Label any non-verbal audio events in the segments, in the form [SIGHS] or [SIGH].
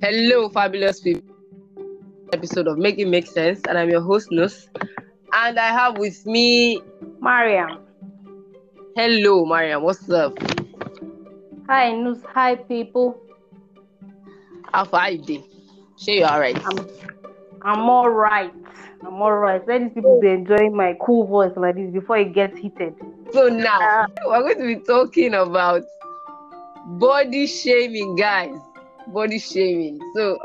Hello, fabulous people. Episode of Make It Make Sense, and I'm your host, Nus. And I have with me Mariam. Hello, Mariam. What's up? Hi, Nus. Hi, people. How far you day? Sure, you alright. I'm, I'm all right. I'm all right. Let these people be enjoying my cool voice like this before it gets heated. So now [LAUGHS] we're going to be talking about body shaming, guys. Body shaming. So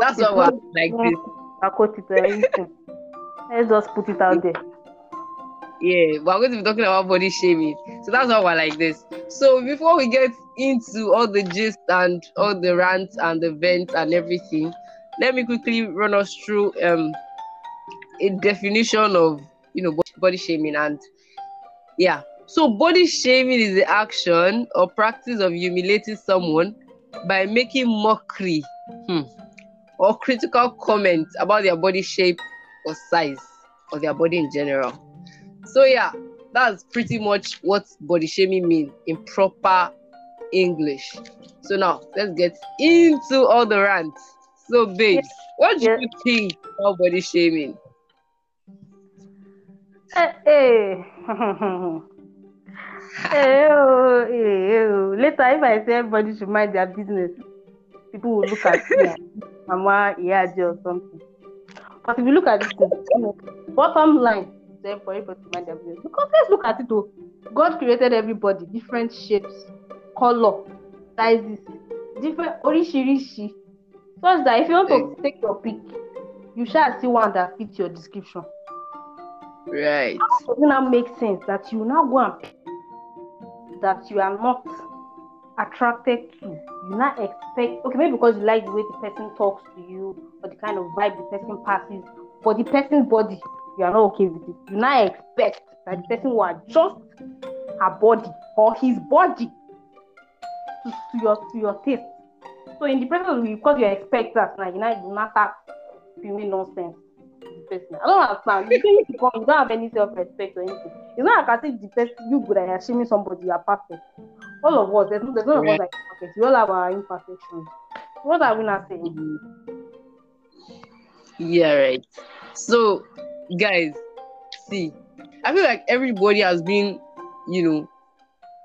that's why we're like this. I quote it or. Let's just put it out there. Yeah, we're going to be talking about body shaming. So that's why we're like this. So before we get into all the gist and all the rants and the vents and everything, let me quickly run us through um a definition of you know body shaming and yeah. So body shaming is the action or practice of humiliating someone by making mockery hmm, or critical comments about their body shape or size or their body in general. So yeah, that's pretty much what body shaming means in proper English. So now let's get into all the rants. So babes, what do you think about body shaming? Hey, hey. [LAUGHS] hey, oh, hey, oh. Later, if I say everybody should mind their business, people will look at me Mama Iyaji or something. But if you look at this, thing, you know, bottom line, say for everybody to mind their business. Because let's look at it though. God created everybody, different shapes, color, sizes, different orishirishi. Such that if you want to take your pick, you shall see one that fits your description. Right. does it now make sense that you now go and pick that you are not attracted to? You now expect okay, maybe because you like the way the person talks to you or the kind of vibe the person passes, but the person's body, you are not okay with it. You now expect that the person will adjust her body or his body to, to your to your taste. So in the presence because you expect that now, you now you now start feeling nonsense person. I don't understand. You think you don't have any self-respect or anything. It's not like as if the person you good at shaming somebody, you are perfect. All of us, there's, no- there's none of us that is perfect. We all have our imperfections. What are we not saying? Yeah, right. So, guys, see, I feel like everybody has been, you know,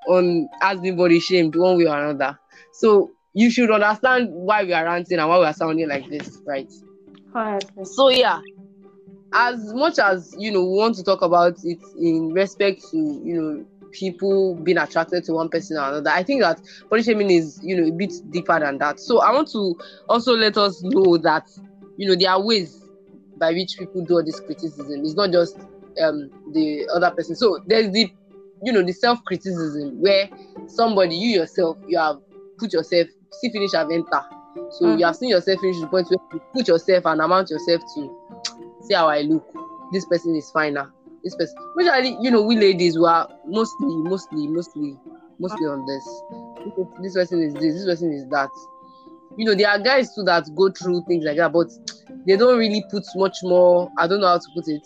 on has been body shamed one way or another. So you should understand why we are ranting and why we are sounding like this, right? Honestly. So yeah, as much as you know, we want to talk about it in respect to you know people being attracted to one person or another. I think that body shaming is you know a bit deeper than that. So I want to also let us know that you know there are ways by which people do all this criticism. It's not just um the other person. So there's the you know the self criticism where somebody you yourself you have put yourself see finish have enter. So you have seen yourself finish the point where you put yourself and amount yourself to see how I look. This person is finer. This person, usually, you know, we ladies were mostly, mostly, mostly, mostly on this. This person is this. This person is that. You know, there are guys too that go through things like that, but they don't really put much more. I don't know how to put it.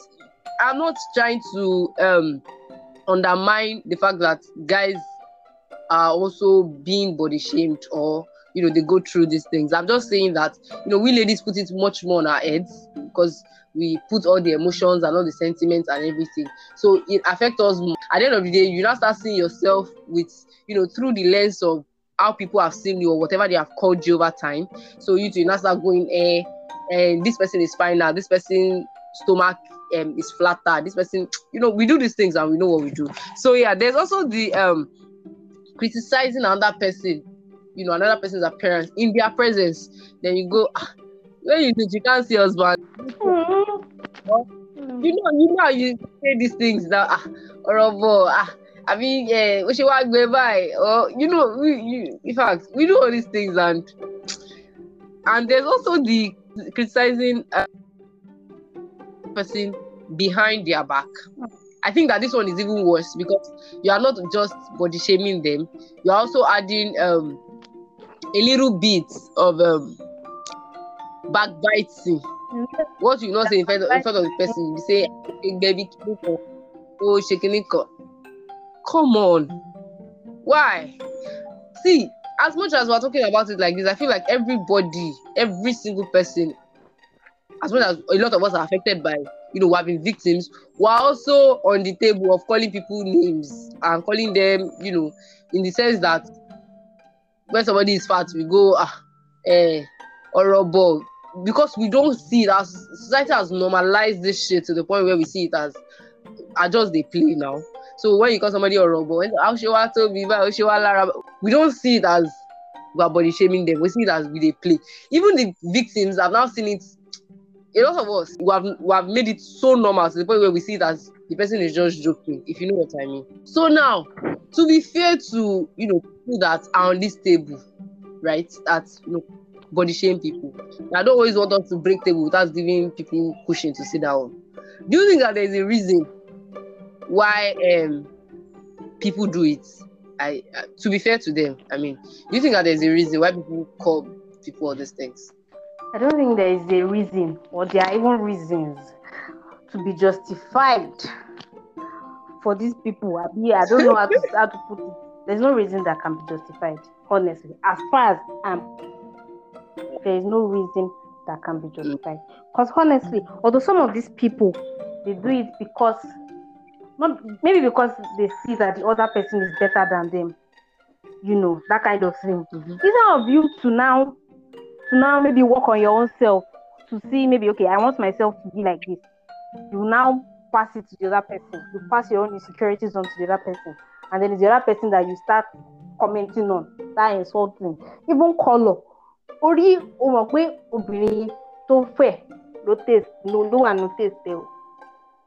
I'm not trying to um undermine the fact that guys are also being body shamed or you know they go through these things. I'm just saying that you know we ladies put it much more on our heads because we put all the emotions and all the sentiments and everything. So it affects us more. At the end of the day, you now start seeing yourself with you know through the lens of how people have seen you or whatever they have called you over time. So you two now start going, eh, and this person is fine now, this person stomach um, is flatter, this person, you know, we do these things and we know what we do. So yeah, there's also the um criticizing another person, you know, another person's appearance in their presence. Then you go, ah, when you you can't see husband, Mm. you know, you know how you say these things that ah, horrible, ah. I mean, yeah, we should walk by, or you know, we, you, in fact, we do all these things, and and there's also the criticizing uh, person behind their back. I think that this one is even worse because you are not just body shaming them, you're also adding um a little bit of um backbiting. What you not say in front of, in front of the person, you say, "Hey, baby, oh, shakiniko. Come on. Why? See, as much as we're talking about it like this, I feel like everybody, every single person, as much as a lot of us are affected by, you know, we have been victims, we're also on the table of calling people names and calling them, you know, in the sense that when somebody is fat, we go, ah, eh, horrible. Because we don't see it as society has normalized this shit to the point where we see it as I just they play now. So when you call somebody to be how we don't see it as we're body shaming them. We see it as we they play. Even the victims have now seen it. A lot of us we have, we have made it so normal to the point where we see it as the person is just joking, if you know what I mean. So now, to be fair to you know people that are on this table, right? That you know body shame people. I don't always want us to break table without giving people cushion to sit down. Do you think that there's a reason why um people do it? I uh, to be fair to them, I mean, do you think that there's a reason why people call people all these things? I don't think there is a reason, or there are even reasons to be justified for these people. I, mean, I don't know how to, how to put it. There's no reason that can be justified, honestly. As far as I'm, there is no reason that can be justified. Because honestly, although some of these people they do it because not maybe because they see that the other person is better than them, you know, that kind of thing. Mm-hmm. Instead of you to now to now maybe work on your own self to see maybe okay, I want myself to be like this. You now pass it to the other person. You pass your own insecurities on to the other person, and then it's the other person that you start commenting on, that insulting, even color. Orí o pé obìnrin tó fẹ̀ ló taste ló wà taste o.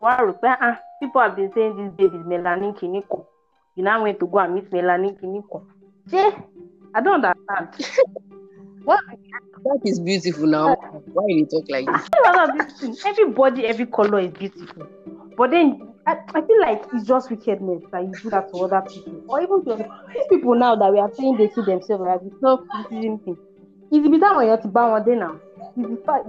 Wọ́n rò pé ah people have been saying this baby is melanin kìíní You now went to go and meet melanin kìíní kan. I don't understand. [LAUGHS] what? That is beautiful now. Why you talk like this? Everybody, every color is beautiful. But then I, I feel like it's just wickedness that you do that to other people. Or even to these people now that we are saying they see themselves like it's not criticism thing. It's the time when you're to buy one day now. It's the fact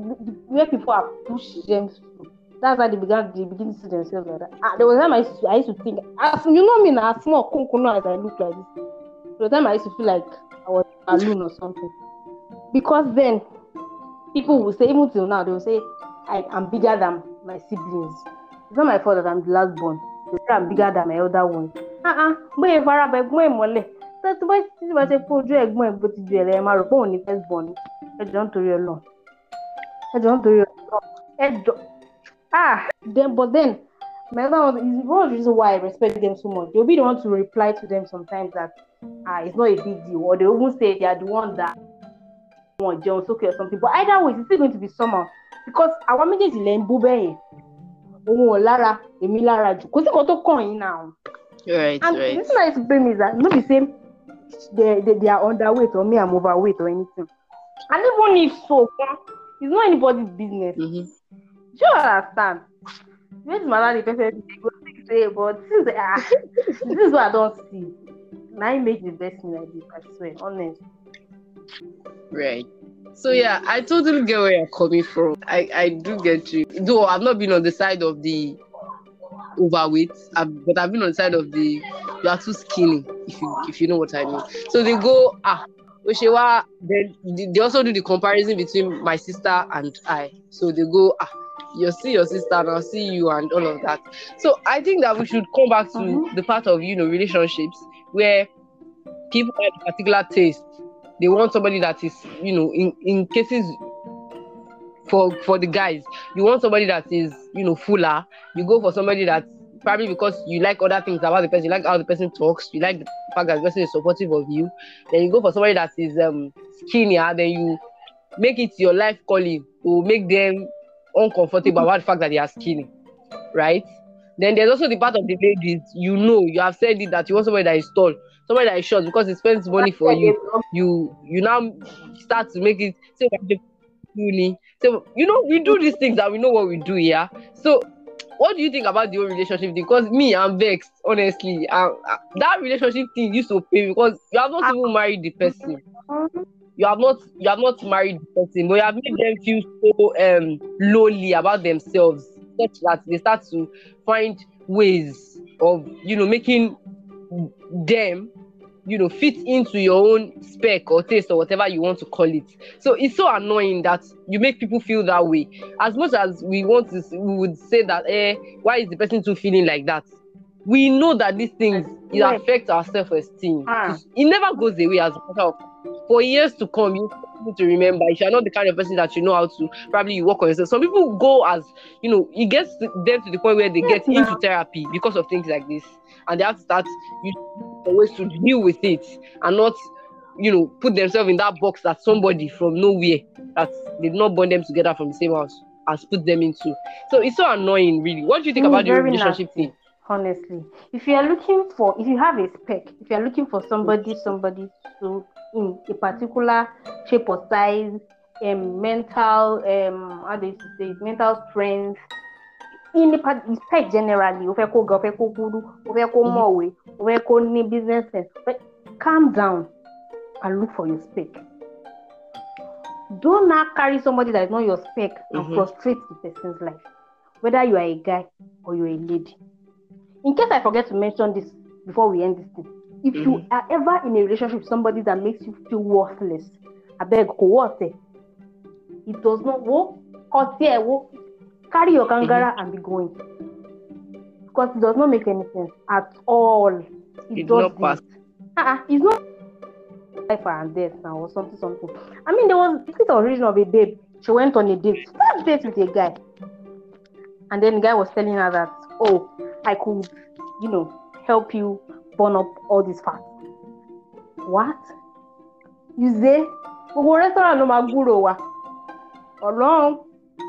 where people are pushing them through. That's how they began they begin to see themselves like that. Ah, there was time I used to, I used to think as you know me now, small kunkuno as I look like this. There was time I used to feel like I was alone or something. Because then people will say, even till now, they will say I am bigger than my siblings. It's not my fault that I'm the last born. They say I'm bigger than my elder one. Uh-uh. Bóyá ìfarabẹ̀ ẹ̀gbọ́n ẹ̀ mọ́lẹ̀. Tó bá tí bá ṣe pé ojú ẹ̀gbọ́n ẹ̀ bó ti ju ẹ̀rẹ̀ ẹ̀ máa rò pé òun ní first born ni. Ẹ jọ ń torí ẹ lọ. Ẹ jọ ń torí ẹ lọ. Ẹ. Ah, then but then my other one is one of the reasons why I respect them so much. They'll be the one to reply to them sometimes that ah it's not a big deal, or they even say they are the one that want jẹun sókè or something. But either way, it's still going to be somehow because àwọn méjèèjì lẹ́ ń bú bẹ́ẹ̀ yẹn. òun ò lára èmi lára jù kò sí nǹkan tó kàn yín náà. right and right. the I used to blame is that no be say they, they they are underweight or me I'm overweight or anything and even if so it's not anybody's business. Mm-hmm. Do you understand? This matter the person dey go think say but since ah [LAUGHS] this is what I don see na im make the best me like this I swear honest. Right. So yeah, I totally get where you're coming from. I, I do get you. Though I've not been on the side of the overweight, I've, but I've been on the side of the you are too skinny, if you if you know what I mean. So they go ah Oshewa, then they also do the comparison between my sister and I. So they go ah you see your sister and I'll see you and all of that. So I think that we should come back to Mhm. the part of you know relationships where people have a particular taste. They want somebody that is, you know, in, in cases for for the guys, you want somebody that is, you know, fuller. You go for somebody that probably because you like other things about the person, you like how the person talks, you like the fact that the person is supportive of you. Then you go for somebody that is um skinnier, then you make it your life calling to make them uncomfortable about the fact that they are skinny, right? Then there's also the part of the ladies, you know, you have said it that you want somebody that is tall, somebody that is short because it spends money for you. You you now start to make it. So you know, we do these things and we know what we do, yeah. So what do you think about the whole relationship? Because me, I'm vexed, honestly. Um, uh, that relationship thing used to pay because you have not even married the person. You have not you have not married the person, but you have made them feel so um lonely about themselves, such that they start to find ways of you know making them you know fit into your own spec or taste or whatever you want to call it. So it's so annoying that you make people feel that way. As much as we want to we would say that eh why is the person too feeling like that? We know that these things it affects our self-esteem. Ah. it never goes away as of for years to come you need to remember if you're not the kind of person that you know how to probably you work on yourself. Some people go as you know it gets them to the point where they Yes, get into therapy because of things like this. And they have to start using ways to deal with it and not you know put themselves in that box that somebody from nowhere that did not bond them together from the same house has put them into. So it's so annoying really. What do you think Mm, about the relationship thing? honestly. If you are looking for if you have a spec if you are looking for somebody somebody to in a particular shape or size um mental um how do you say it, mental strength in a part generally o fẹ́ kó ga o fẹ́ kó kúrú o fẹ́ kó Mhm. mọ̀wé o fẹ́ kó ní business sense but calm down and look for your spec do not carry somebody that is not your spec and Mhm. frustrate the person's life whether you are a guy or you're a lady in case I forget to mention this before we end this thing, if you Mhm. are ever in a relationship with somebody that makes you feel worthless, I beg, go what? eh? It does not wo, cause here, wo, carry your kangara and be going. Because it does not make any sense at all. It It's does not pass. Uh-uh, it's not life and death now or something, something. I mean, there was this origin of a babe. She went on a date, first date with a guy. And then the guy was telling her that, oh, I could, you know, help you burn up all this fat. What? You say, gbogbo restaurant ló máa gbúrò wa. Ọlọ́run.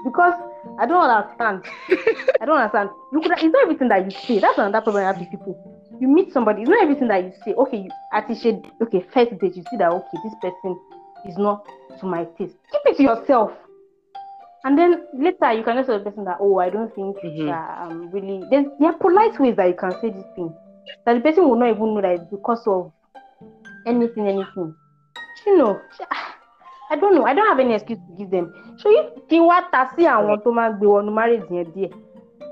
Because I don't understand. [LAUGHS] I don't understand. You could, it's not everything that you say. That's another problem I have with people. You meet somebody, it's not everything that you say. Okay, you appreciate, okay, first date, you see that, okay, this person is not to my taste. Keep it to yourself. And then later you can just tell the person that, oh, I don't think Mhm. that I'm really. There's, there are polite ways that you can say this thing that the person will not even know that it's because of anything, anything. You know, I don't know. I don't have any excuse to give them. So you kí wá ta sí àwọn tó máa ń gbé wọnú marriage yẹn díẹ̀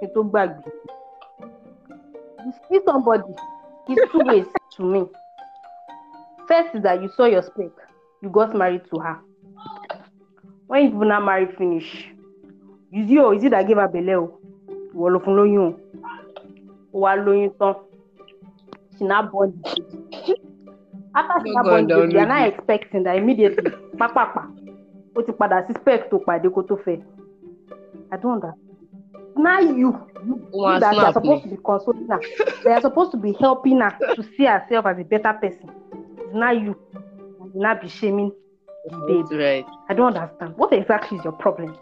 kí tó gbàgbé. You see somebody, it's two [LAUGHS] ways to me. First is that you saw your spec, you got married to her. When you now marry finish, you see, oh, is it that gave her belle o? Ìwọ ló fún lóyún o. Ó wá lóyún tán. She now born the baby. After she now born baby, you are now expecting that immediately, [LAUGHS] pápápá, ó ti padà sí spec tó pàdé kó tó fẹ́. I don't understand. Now you, you, that you are supposed ni. to be consoling her, they are supposed to be helping her to see herself as a better person. It's not you. You not be shaming the babe. That's right I don't understand. What exactly is your problem?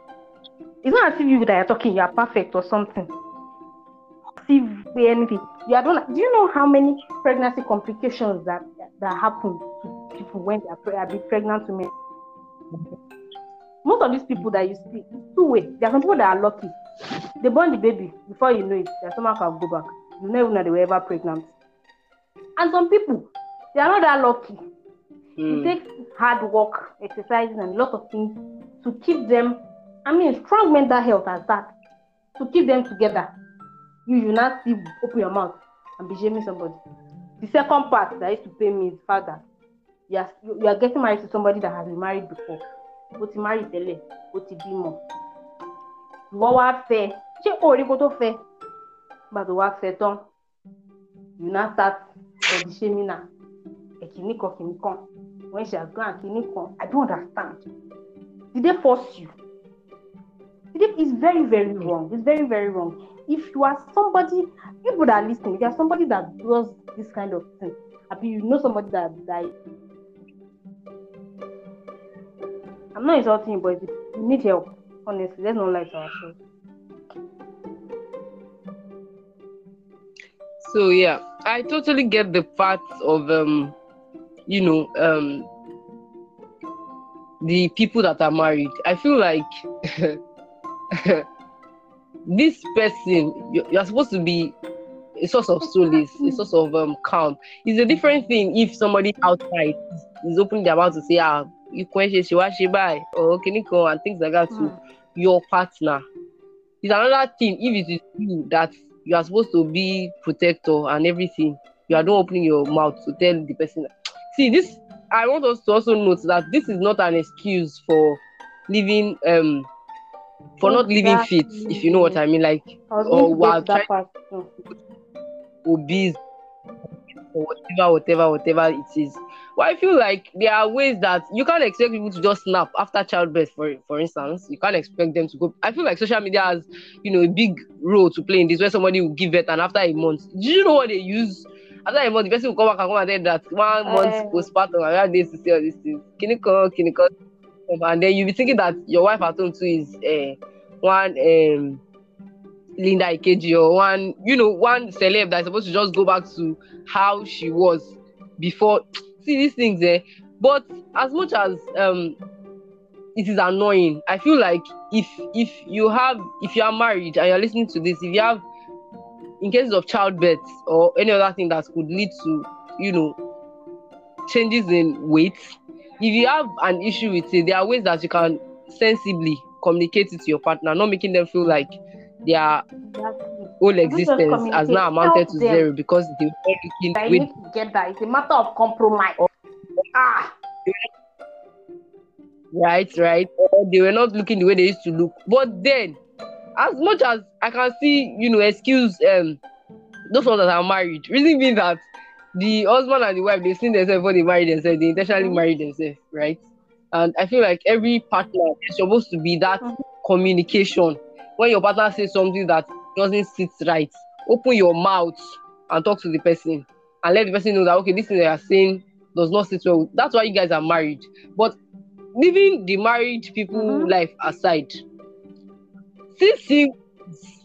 It's not as if you that are talking, you are perfect or something. See anything. You are don't. Do you know how many pregnancy complications that that happen to people when they are, pre- are being pregnant women? Most of these people that you see, two ways. There are some people that are lucky. They born the baby before you know it. Their stomach can go back. You never know they were ever pregnant. And some people, they are not that lucky. Hmm. It takes hard work, exercising, and a lot of things to keep them. I mean, strong mental health as that to keep them together. You you not see open your mouth and be shaming somebody. The second part that is to pay me is the Yes, you are, getting married to somebody that has been married before. Ó ti marry tẹ́lẹ̀, ó ti bímọ. Ìwọ wá fẹ́, ṣé orí kó tó fẹ́? Nígbà tó wá fẹ́ tán, you now start body shaming her. Ẹ̀kíní kan kìíní when she has gone kan i don't understand did they force you it's very very wrong it's very very wrong if you are somebody people that are listening if you are somebody that does this kind of thing abi you know somebody that that i'm not insulting you but you need help honestly let's not lie to ourselves So yeah, I totally get the part of um, you know, um, the people that are married. I feel like [LAUGHS] this person you- you're supposed to be a source of solace, a source of um calm. It's a different thing if somebody outside is opening their mouth to say, ah, you question she what she buy or can go and things like that to Mm. your partner. It's another thing if it is you that you are supposed to be protector and everything. you are not opening your mouth to tell the person. [TSK] See, this I want us to also note that this is not an excuse for living um for not living fit, if you know what I mean. Like or while to trying part. obese or whatever, whatever, whatever it is. Well, I feel like there are ways that you can't expect people to just snap after childbirth, for for instance. You can't expect them to go. I feel like social media has, you know, a big role to play in this where somebody will give birth and after a month. Do you know what they use? After a month, the person will come back and come and tell that one Eh. month postpartum, I had this to say all these things. Clinical, clinical. And then you'll be thinking that your wife at home too is uh, one um Linda Ikeji or one, you know, one celeb that's supposed to just go back to how she was before. [TSK] See these things there. But as much as um it is annoying, I feel like if if you have if you are married and you're listening to this, if you have in cases of childbirth or any other thing that could lead to, you know, changes in weight, if you have an issue with it, there are ways that you can sensibly communicate it to your partner, not making them feel like their whole existence has now amounted to zero because they were I looking need to get that. It's a matter of compromise. Oh. Ah, right, right, or they were not looking the way they used to look. But then, as much as I can see, you know, excuse um those ones that are married, reason being that the husband and the wife they've seen themselves before they married themselves, they intentionally Mhm. married themselves, right? And I feel like every partner is supposed to be that Mhm. communication. When your partner says something that doesn't sit right, open your mouth and talk to the person and let the person know that okay, this thing they are saying does not sit well. That's why you guys are married. But leaving the married people Mhm. life aside, see singles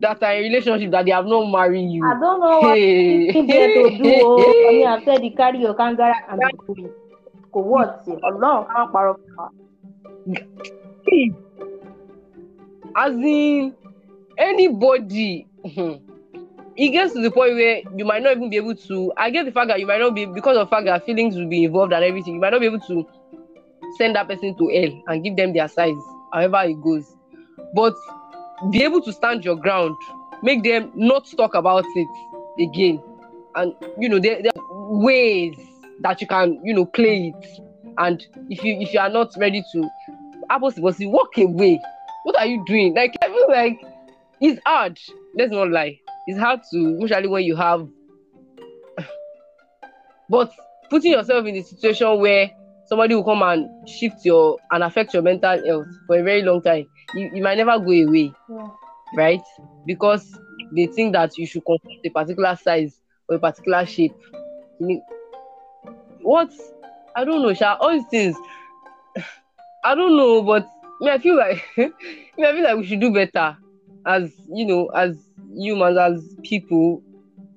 that are in relationship that they have not married you. I don't know what Hey. you to do. Oh, [LAUGHS] I mean, I've said you carry your kangara and be going. Kò wọ́ ọ̀tí ọlọ́run ká má parọ́ fún wa. [LAUGHS] as in anybody hmm, it gets to the point where you might not even be able to i get the fact that you might not be because of the fact that feelings will be involved and everything you might not be able to send that person to hell and give them their size however it goes but be able to stand your ground make them not talk about it again and you know there, there are ways that you can you know play it and if you if you are not ready to apples to apples, walk away what are you doing? Like I feel like it's hard. Let's not lie. It's hard to, usually when you have. [SIGHS] but putting yourself in a situation where somebody will come and shift your and affect your mental health for a very long time, you, you might never go away, Yeah. right? Because they think that you should control a particular size or a particular shape. You what? I don't know, Sha. All these things. [SIGHS] I don't know, but me, I feel like [LAUGHS] me, I feel like we should do better as you know, as humans, as people.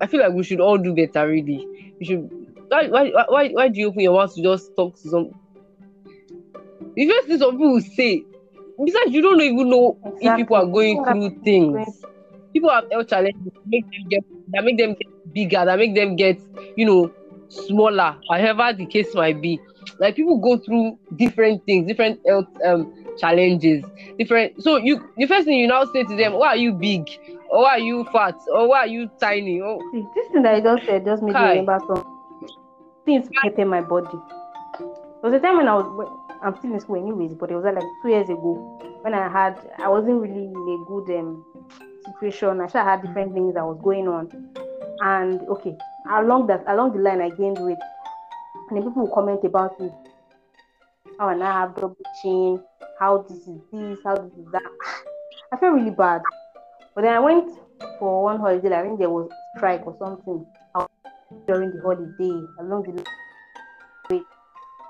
I feel like we should all do better. Really, we should. Why, why, why- why, do you open your mouth to just talk to some? The first thing some people say, besides, you don't even know if people are going through things. People have health challenges that make them get that make them get bigger, that make them get, you know, smaller, however the case might be. Like people go through different things, different health um challenges, different. So you, the first thing you now say to them, why are you big, or why are you fat, or why are you tiny? Oh, See, this thing that I just said just made Kai. me remember some things affected my body. There was a time when I was, I'm still in school anyways, but it was like two years ago when I had, I wasn't really in a good um, situation. I had different things that was going on, and okay, along that, along the line, I gained weight, and then people will comment about it. How I have double chin, how this is this, how this is that. [LAUGHS] I felt really bad. But then I went for one holiday, like, I think there was strike or something during the holiday, along the way,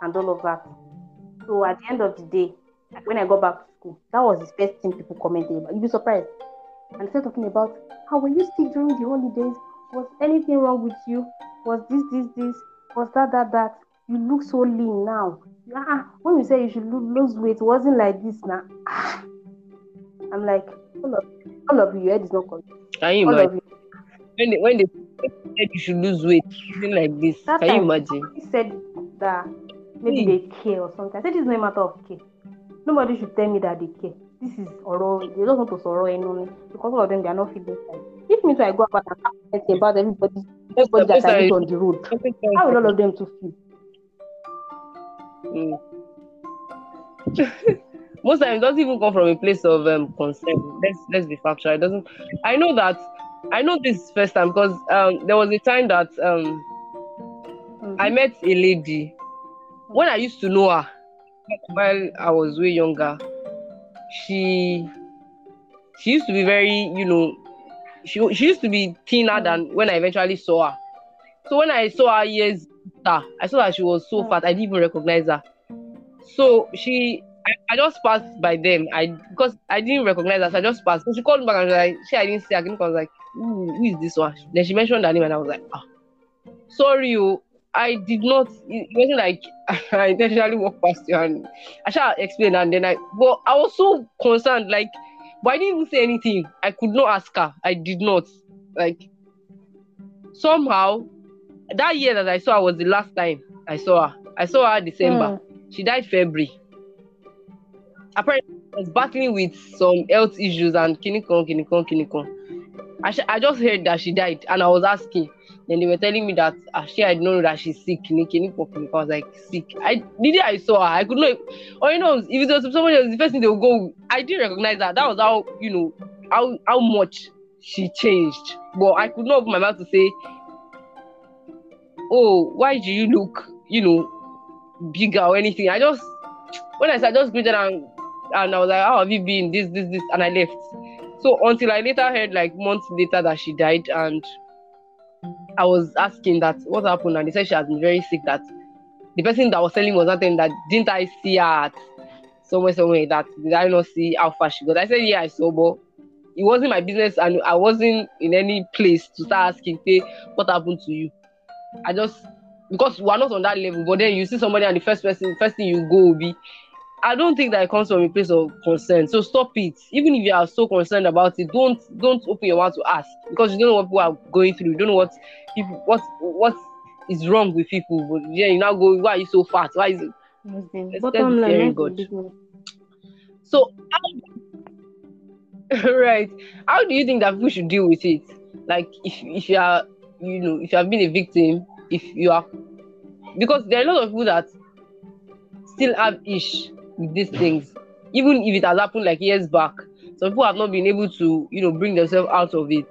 and all of that. So at the end of the day, when I got back to school, that was the first thing people commented about. You'd be surprised. And they started talking about how were you sick during the holidays? Was anything wrong with you? Was this, this, this? Was that, that, that? You look so lean now. Ah, when you say you should lose weight, it wasn't like this now. Ah. [LAUGHS] I'm like, all of, all of you, your head is not correct. can you All imagine you. when they, when they said you should lose weight, something like this? That Can you imagine? somebody said that maybe they care or something. I said it's not a matter of care. Nobody should tell me that they care. this is ọ̀rọ̀ they don't want to ẹnu ni because all of them they are not feeling fine if me too I go about and about everybody everybody that I meet on the road how will all of them to feel Mm. [LAUGHS] Most times, it doesn't even come from a place of um, concern. Let's let's be factual. It doesn't. I know that. I know this first time because um, there was a time that um, Mhm. I met a lady when I used to know her while I was way younger. She she used to be very, you know, she she used to be thinner than when I eventually saw her. So when I saw her years later, I saw that she was so Mm. fat. I didn't even recognize her. So she, I, I just passed by them. I because I didn't recognize her, so I just passed. So she called me back and was like, "She, I didn't see her." Again because I was like, "Who, who is this one?" Then she mentioned her name, and I was like, "Ah, sorry, you." I did not. It wasn't like [LAUGHS] I intentionally walked past you, and I shall explain. And then I, but I was so concerned, like, but I didn't even say anything. I could not ask her. I did not. Like, somehow, that year that I saw her was the last time I saw her. I saw her December. Mm. She died February. Apparently, I was battling with some health issues and kinikon, kinikon, kinikon. I, sh- I just heard that she died, and I was asking. Then they were telling me that ah, actually I didn't know that she's sick. Kinikon. I was like sick. I day I saw her, I could not. Or you know, if it was somebody else, the first thing they would go. I didn't recognize that. That was how you know how how much she changed. But I could not open my mouth to say, "Oh, why do you look, you know, bigger or anything?" I just when I said, I just greeted and and I was like, "How have you been? This, this, this," and I left. So until I later heard, like months later, that she died, and I was asking that what happened, and they said she has been very sick. That the person that was telling me was not telling that didn't I see her at somewhere, somewhere that did I not see how far she got? I said, yeah, I saw, but it wasn't my business, and I wasn't in any place to start asking, hey, what happened to you? I just because we are not on that level, but then you see somebody and the first person, first thing you go will be. I don't think that it comes from a place of concern. So stop it. Even if you are so concerned about it, don't don't open your mouth to ask because you don't know what people are going through. You don't know what people what what is wrong with people. But yeah, you now go, why are you so fat? Why is it? Let's- Bottom line, very good. So how, [LAUGHS] right. How do you think that people should deal with it? Like if if you are you know if you have been a victim, if you are because there are a lot of people that still have ish with these things, even if it has happened like years back. Some people have not been able to, you know, bring themselves out of it.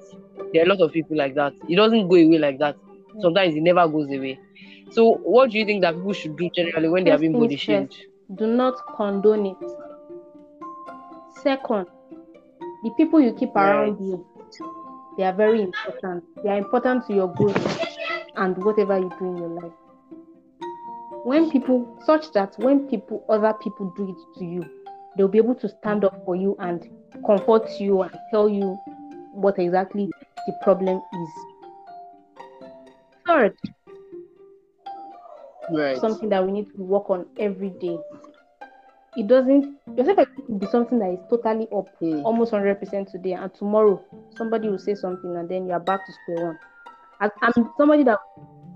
There are a lot of people like that. It doesn't go away like that. Sometimes it never goes away. So, what do you think that people should do generally when they are being body shamed? Do not condone it. Second, the people you keep around Right. you, they are very important. They are important to your growth and whatever you do in your life. When people, such that when people, other people do it to you, they'll be able to stand up for you and comfort you and tell you what exactly the problem is. Third, Right. something that we need to work on every day. It doesn't your self could be something that is totally up, Hmm. almost hundred percent today, and tomorrow somebody will say something, and then you are back to square one. I, I'm somebody that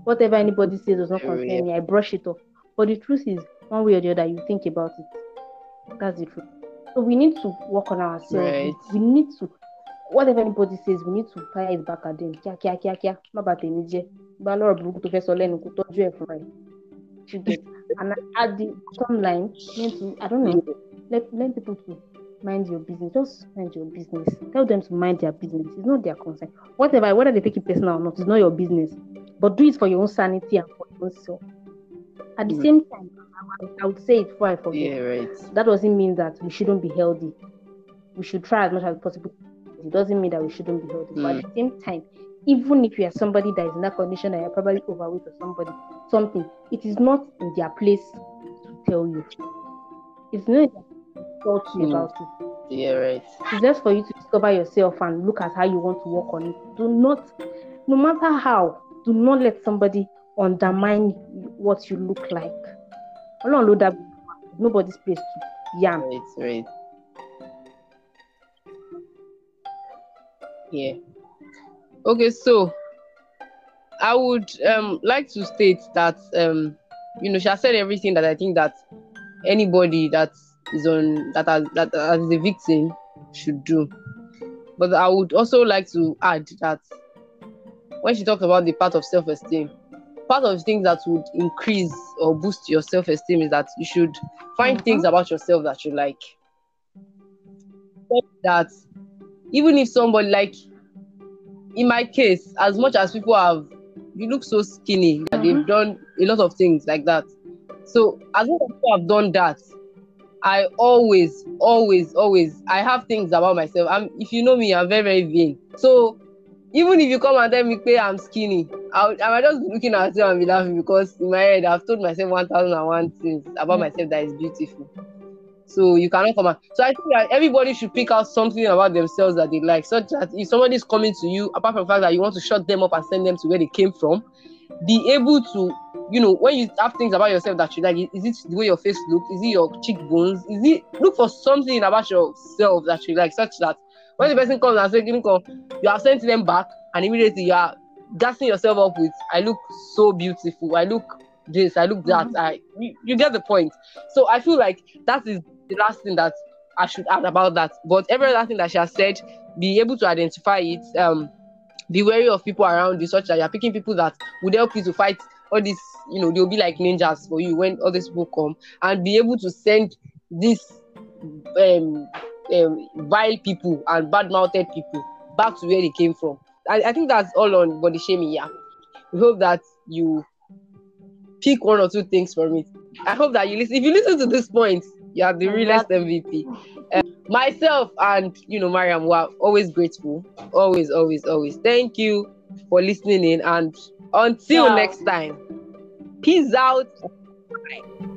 whatever anybody says does not concern yeah. me. I brush it off. But the truth is, one way or the other, you think about it. That's the truth. So we need to work on ourselves. Right. We need to whatever anybody says, we need to fire it back at them. Kia kia kia kia. Má bàa tèmi jẹ́. Bá lọ́rọ̀ burúkú tó fẹ́ sọ lẹ́nu kó tọ́jú ẹ̀ fúnra ẹ̀. You get. And at the bottom line, I don't know, let, let people to mind your business. Just mind your business. Tell them to mind their business. It's not their concern. Whatever, whether they take it personal or not, it's not your business. But do it for your own sanity and for your own self. At the Mm. same time, I would- say it before I forget Yeah, right. that doesn't mean that we shouldn't be healthy. We should try as much as possible. It doesn't mean that we shouldn't be healthy. But at the same time, even if you are somebody that is in that condition and you're probably overweight or somebody, something, it is not in their place to tell you. It's not in their place to talk to you Mm. about it. Yeah, right. It's just for you to discover yourself and look at how you want to work on it. Do not, no matter how, do not let somebody undermine what you look like. Ọlọ́run ló. Nobody's place to yam. Right, right. Yeah. Okay, so I would um like to state that um you know she has said everything that I think that anybody that is on that as that as the victim should do. But I would also like to add that when she talked about the part of self-esteem, part of things that would increase or boost your self-esteem is that you should find Mhm. things about yourself that you like. That even if somebody like in my case, as much as people have you look so skinny, that they've done a lot of things like that. So as much as people have done that, I always, always, always I have things about myself. I'm if you know me, I'm very, very vain. So even if you come and tell me hey, I'm skinny, I, would- I might just be looking at you and be laughing because in my head I've told myself one thousand and one things about Yeah. myself that is beautiful. So you cannot come out. So I think that everybody should pick out something about themselves that they like, such that if somebody is coming to you, apart from the fact that you want to shut them up and send them to where they came from, be able to, you know, when you have things about yourself that you like, is it the way your face looks? Is it your cheekbones? Is it look for something about yourself that you like, such that when the person comes and says, you have sent them back, and immediately you are gassing yourself up with, I look so beautiful, I look this, I look that. I you, you get the point. So I feel like that is the last thing that I should add about that. But every other thing that she has said, be able to identify it. Um, be wary of people around you, such that you're picking people that would help you to fight all this. You know, they'll be like ninjas for you when all these people come, and be able to send this um, um vile people and bad-mouthed people back to where they came from. I, I think that's all on body shaming. Yeah, we hope that you pick one or two things from it. I hope that you listen. If you listen to this point, you are the realest MVP. Uh, myself and you know Mariam were always grateful. Always, always, always. Thank you for listening in and until Yeah. next time. Peace out. Bye.